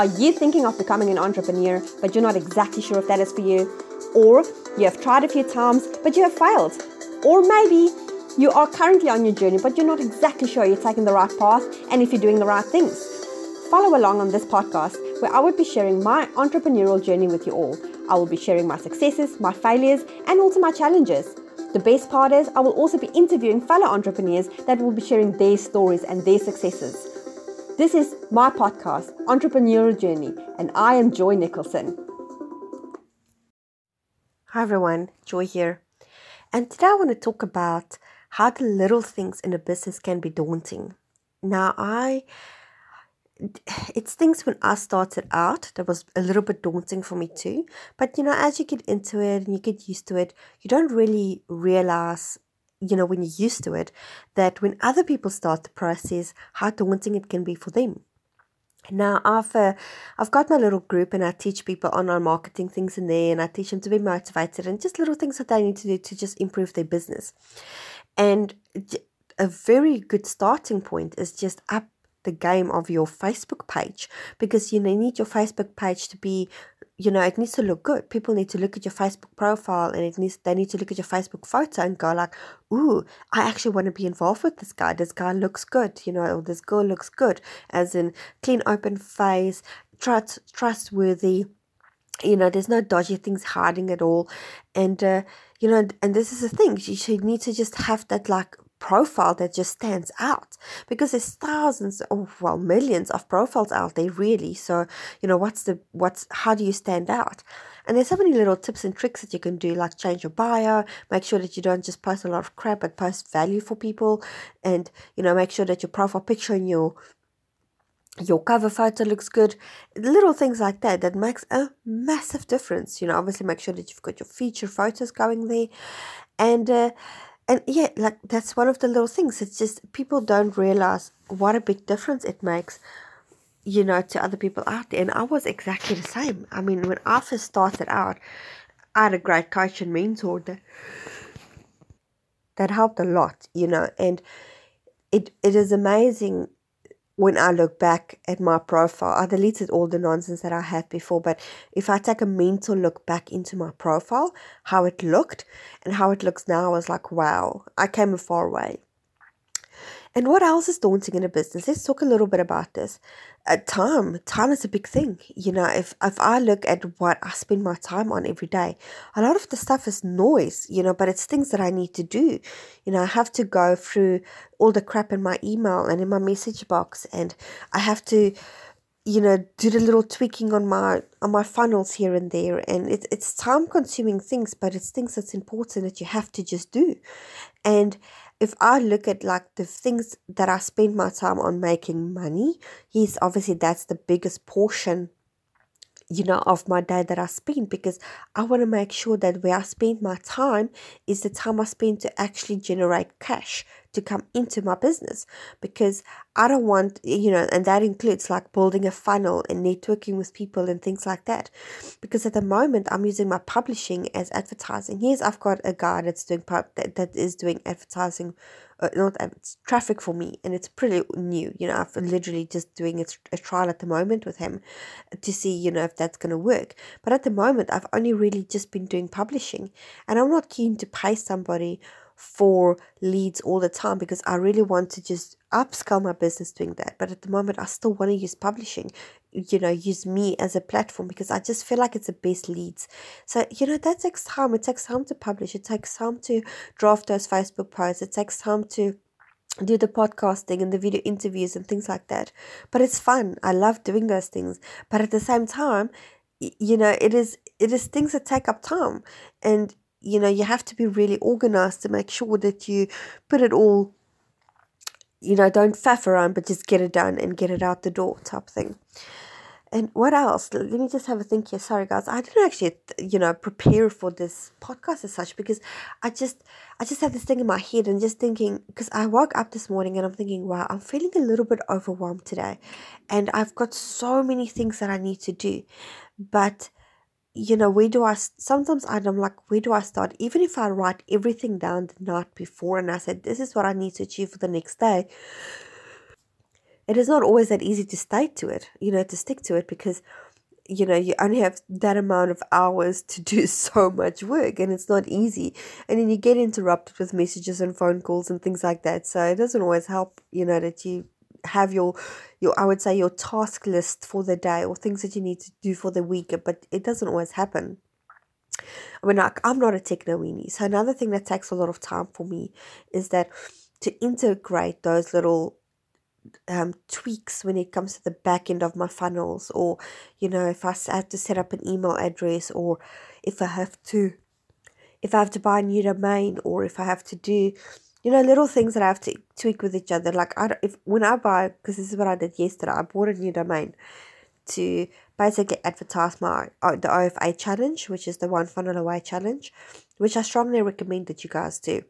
Are you thinking of becoming an entrepreneur, but you're not exactly sure if that is for you? Or you have tried a few times, but you have failed? Or maybe you are currently on your journey, but you're not exactly sure you're taking the right path and if you're doing the right things. Follow along on this podcast where I will be sharing my entrepreneurial journey with you all. I will be sharing my successes, my failures, and also my challenges. The best part is, I will also be interviewing fellow entrepreneurs that will be sharing their stories and their successes. This is my podcast, Entrepreneurial Journey, and I am Joy Nicholson. Hi everyone, Joy here. And today I want to talk about how the little things in a business can be daunting. Now, I it's things when I started out that was a little bit daunting for me too. But you know, as you get into it and you get used to it, you don't really realize, you know, when you're used to it, that when other people start the process, how daunting it can be for them. Now I've uh, I've got my little group and I teach people online marketing things in there and I teach them to be motivated and just little things that they need to do to just improve their business. And a very good starting point is just up the game of your Facebook page because you need your Facebook page to be you know it needs to look good. People need to look at your Facebook profile and it needs they need to look at your Facebook photo and go like ooh I actually want to be involved with this guy. This guy looks good you know or this girl looks good. As in clean open face trust trustworthy. You know there's no dodgy things hiding at all. And uh, you know and this is the thing. You should need to just have that like profile that just stands out because there's thousands or well millions of profiles out there really. So you know what's the what's how do you stand out? And there's so many little tips and tricks that you can do like change your bio make sure that you don't just post a lot of crap but post value for people and you know make sure that your profile picture and your your cover photo looks good. Little things like that that makes a massive difference you know obviously make sure that you've got your feature photos going there. And uh, and yeah like that's one of the little things. It's just people don't realize what a big difference it makes you know to other people out there. And i was exactly the same. I mean when i first started out i had a great coach and mentor that that helped a lot you know. And it it is amazing when I look back at my profile, I deleted all the nonsense that I had before. But if I take a mental look back into my profile, how it looked and how it looks now, I was like, wow, I came a far way. And what else is daunting in a business? Let's talk a little bit about this. Uh, time, time is a big thing. You know, if if I look at what I spend my time on every day, a lot of the stuff is noise. You know, but it's things that I need to do. You know, I have to go through all the crap in my email and in my message box, and I have to you know do the little tweaking on my on my funnels here and there and it's it's time consuming things but it's things that's important that you have to just do and if I look at like the things that I spend my time on making money, yes, obviously that's the biggest portion you know, of my day that I spend because I want to make sure that where I spend my time is the time I spend to actually generate cash to come into my business because I don't want, you know, and that includes like building a funnel and networking with people and things like that. Because at the moment, I'm using my publishing as advertising. Yes, I've got a guy that's doing pub that, that is doing advertising uh, not it's traffic for me and it's pretty new you know I've literally just doing a, a trial at the moment with him to see you know if that's going to work but at the moment i've only really just been doing publishing and i'm not keen to pay somebody for leads all the time because I really want to just upscale my business doing that. But at the moment, I still want to use publishing, you know, use me as a platform because I just feel like it's the best leads. So, you know, that takes time. It takes time to publish, it takes time to draft those Facebook posts, it takes time to do the podcasting and the video interviews and things like that. But it's fun. I love doing those things. But at the same time, you know, it is it is things that take up time. And you know, you have to be really organized to make sure that you put it all, you know, don't faff around, but just get it done and get it out the door type thing. And what else? Let me just have a think here. Sorry, guys. I didn't actually, you know, prepare for this podcast as such because I just, I just had this thing in my head and just thinking because I woke up this morning and I'm thinking, wow, I'm feeling a little bit overwhelmed today, and I've got so many things that I need to do, but you know, where do I, sometimes I'm like, where do I start? Even if I write everything down the night before and I said, this is what I need to achieve for the next day, it is not always that easy to stay to it, you know, to stick to it because you know you only have that amount of hours to do so much work and it's not easy and then you get interrupted with messages and phone calls and things like that so it doesn't always help you know that you have your your I would say your task list for the day or things that you need to do for the week but it doesn't always happen. I mean like I'm not a techno weenie so another thing that takes a lot of time for me is that to integrate those little um, tweaks when it comes to the back end of my funnels, or you know, if I have to set up an email address, or if I have to, if I have to buy a new domain, or if I have to do, you know, little things that I have to tweak with each other. Like I, if when I buy, because this is what I did yesterday, I bought a new domain to basically advertise my uh, the OFA challenge, which is the one funnel away challenge, which I strongly recommend that you guys do.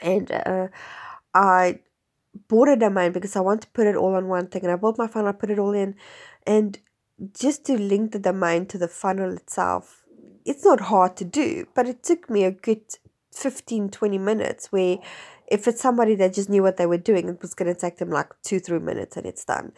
And uh, I bought a domain because I want to put it all on one thing. And I bought my funnel, I put it all in. And just to link the domain to the funnel itself, it's not hard to do, but it took me a good 15, 20 minutes where if it's somebody that just knew what they were doing, it was going to take them like two, three minutes and it's done.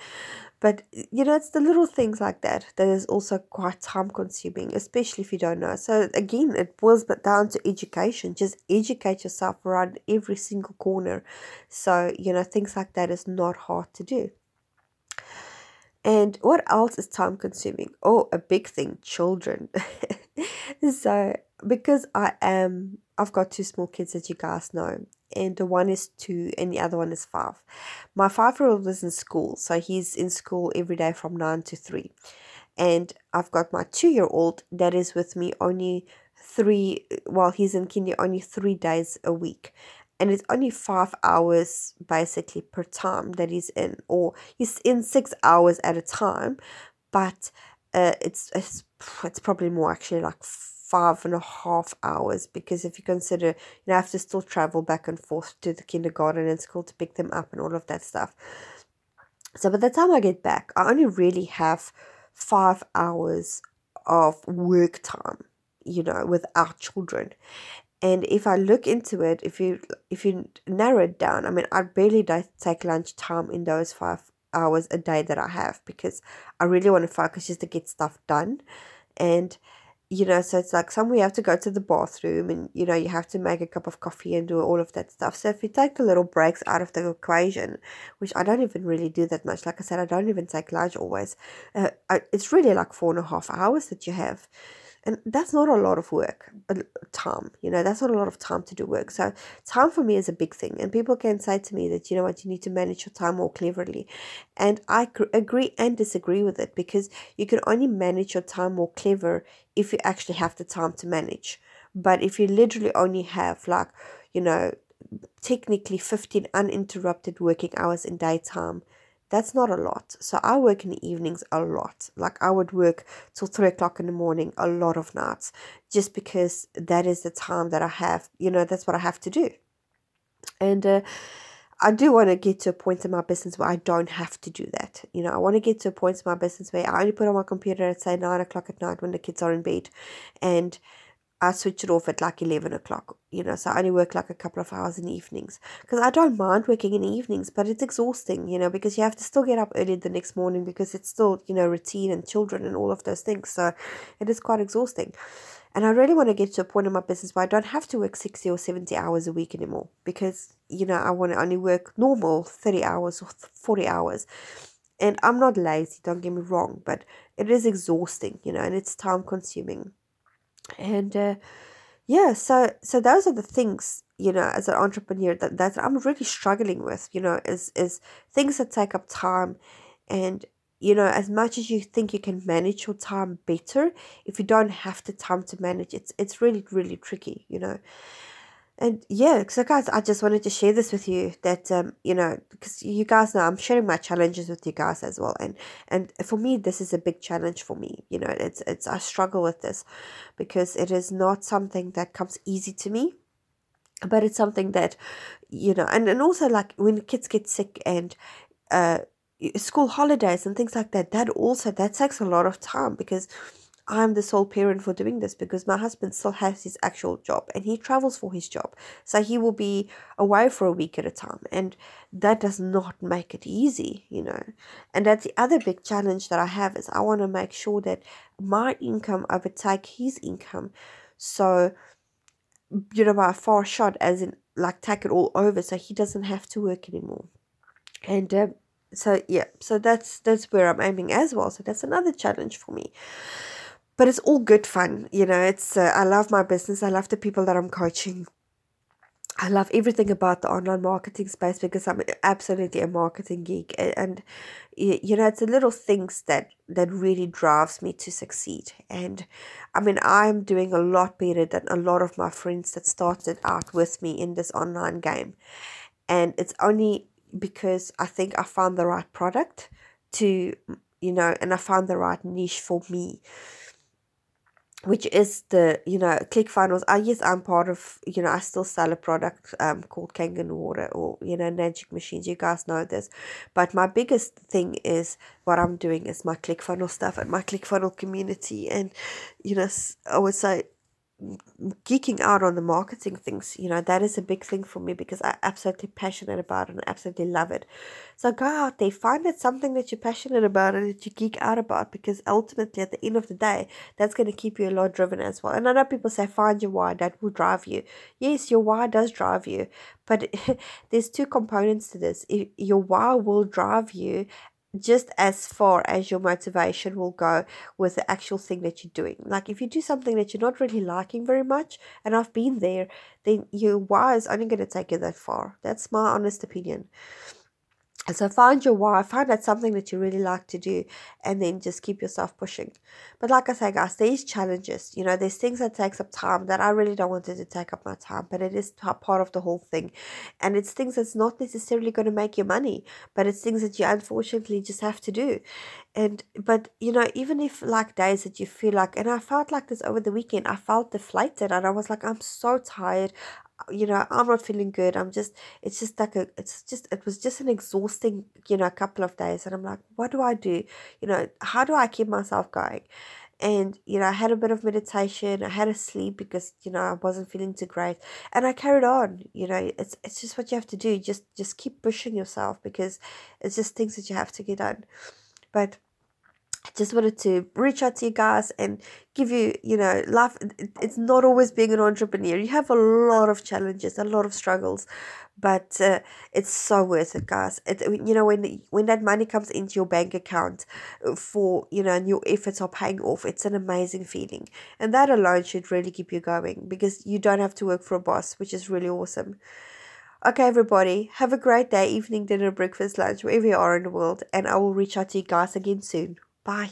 But you know, it's the little things like that that is also quite time consuming, especially if you don't know. So again, it boils down to education. Just educate yourself around every single corner. So, you know, things like that is not hard to do. And what else is time consuming? Oh, a big thing, children. so because I am I've got two small kids that you guys know and the one is two and the other one is five. My five year old is in school, so he's in school every day from nine to three. And I've got my two year old that is with me only three while he's in kinder only three days a week. And it's only five hours basically per time that he's in, or he's in six hours at a time, but uh, it's, it's it's probably more actually like five and a half hours because if you consider you know, I have to still travel back and forth to the kindergarten and school to pick them up and all of that stuff. So by the time I get back, I only really have five hours of work time, you know, with our children. And if I look into it, if you if you narrow it down, I mean, I barely take lunch time in those five hours a day that I have because I really want to focus just to get stuff done. And you know, so it's like somewhere you have to go to the bathroom and, you know, you have to make a cup of coffee and do all of that stuff. So if you take the little breaks out of the equation, which I don't even really do that much, like I said, I don't even take lunch always, uh, I, it's really like four and a half hours that you have. And that's not a lot of work, a time, you know, that's not a lot of time to do work. So, time for me is a big thing. And people can say to me that, you know what, you need to manage your time more cleverly. And I agree and disagree with it because you can only manage your time more clever if you actually have the time to manage. But if you literally only have, like, you know, technically 15 uninterrupted working hours in daytime, that's not a lot. So I work in the evenings a lot. Like I would work till three o'clock in the morning a lot of nights just because that is the time that I have, you know, that's what I have to do. And uh, I do want to get to a point in my business where I don't have to do that. You know, I want to get to a point in my business where I only put on my computer at say nine o'clock at night when the kids are in bed and I switch it off at like 11 o'clock, you know, so I only work like a couple of hours in the evenings. Because I don't mind working in the evenings, but it's exhausting, you know, because you have to still get up early the next morning because it's still, you know, routine and children and all of those things. So it is quite exhausting. And I really want to get to a point in my business where I don't have to work 60 or 70 hours a week anymore because, you know, I want to only work normal 30 hours or 40 hours. And I'm not lazy, don't get me wrong, but it is exhausting, you know, and it's time consuming and uh, yeah so so those are the things you know as an entrepreneur that, that i'm really struggling with you know is is things that take up time. And you know as much as you think you can manage your time better if you don't have the time to manage it's it's really really tricky you know and yeah, so guys, I just wanted to share this with you that um, you know, because you guys know I'm sharing my challenges with you guys as well, and and for me, this is a big challenge for me. You know, it's it's I struggle with this because it is not something that comes easy to me, but it's something that you know, and and also like when kids get sick and uh school holidays and things like that, that also that takes a lot of time because I'm the sole parent for doing this because my husband still has his actual job and he travels for his job. So he will be away for a week at a time. And that does not make it easy, you know. And that's the other big challenge that I have is I want to make sure that my income overtake his income. So, you know, by a far shot, as in like take it all over so he doesn't have to work anymore. And uh, so yeah, so that's that's where I'm aiming as well. So that's another challenge for me. But it's all good fun, you know. It's uh, I love my business. I love the people that I'm coaching. I love everything about the online marketing space because I'm absolutely a marketing geek, and you know it's the little things that that really drives me to succeed. And I mean, I'm doing a lot better than a lot of my friends that started out with me in this online game, and it's only because I think I found the right product to, you know, and I found the right niche for me, which is the, you know, ClickFunnels. I yes, I'm part of, you know, I still sell a product um called Kangen water or, you know, Enagic Machines. You guys know this. But my biggest thing is what I'm doing is my ClickFunnels stuff and my ClickFunnels community. And, you know, I would say geeking out on the marketing things you know that is a big thing for me because i'm absolutely passionate about it and absolutely love it. So go out there find it something that you're passionate about and that you geek out about because ultimately at the end of the day that's going to keep you a lot driven as well. And i know people say find your why that will drive you. Yes your why does drive you but there's two components to this. Your why will drive you just as far as your motivation will go with the actual thing that you're doing. Like if you do something that you're not really liking very much, and I've been there, then your why is only going to take you that far. That's my honest opinion. So find your why, find out something that you really like to do, and then just keep yourself pushing. But like I say, guys, these challenges. You know, there's things that takes up time that I really don't want to take up my time, but it is part of the whole thing. And it's things that's not necessarily going to make you money, but it's things that you unfortunately just have to do. And but you know, even if like days that you feel like, and I felt like this over the weekend, I felt deflated, and I was like, I'm so tired you know i'm not feeling good. I'm just it's just like a it's just it was just an exhausting you know a couple of days. And i'm like what do i do? You know how do i keep myself going? And you know i had a bit of meditation. I had a sleep because you know i wasn't feeling too great. And i carried on you know it's it's just what you have to do. Just just keep pushing yourself because it's just things that you have to get done. But I just wanted to reach out to you guys and give you, you know, life. It's not always being an entrepreneur. You have a lot of challenges, a lot of struggles, but uh, it's so worth it, guys. It, you know, when when that money comes into your bank account for, you know, and your efforts are paying off, it's an amazing feeling. And that alone should really keep you going because you don't have to work for a boss, which is really awesome. Okay, everybody, have a great day, evening, dinner, breakfast, lunch, wherever you are in the world, and I will reach out to you guys again soon. Bye.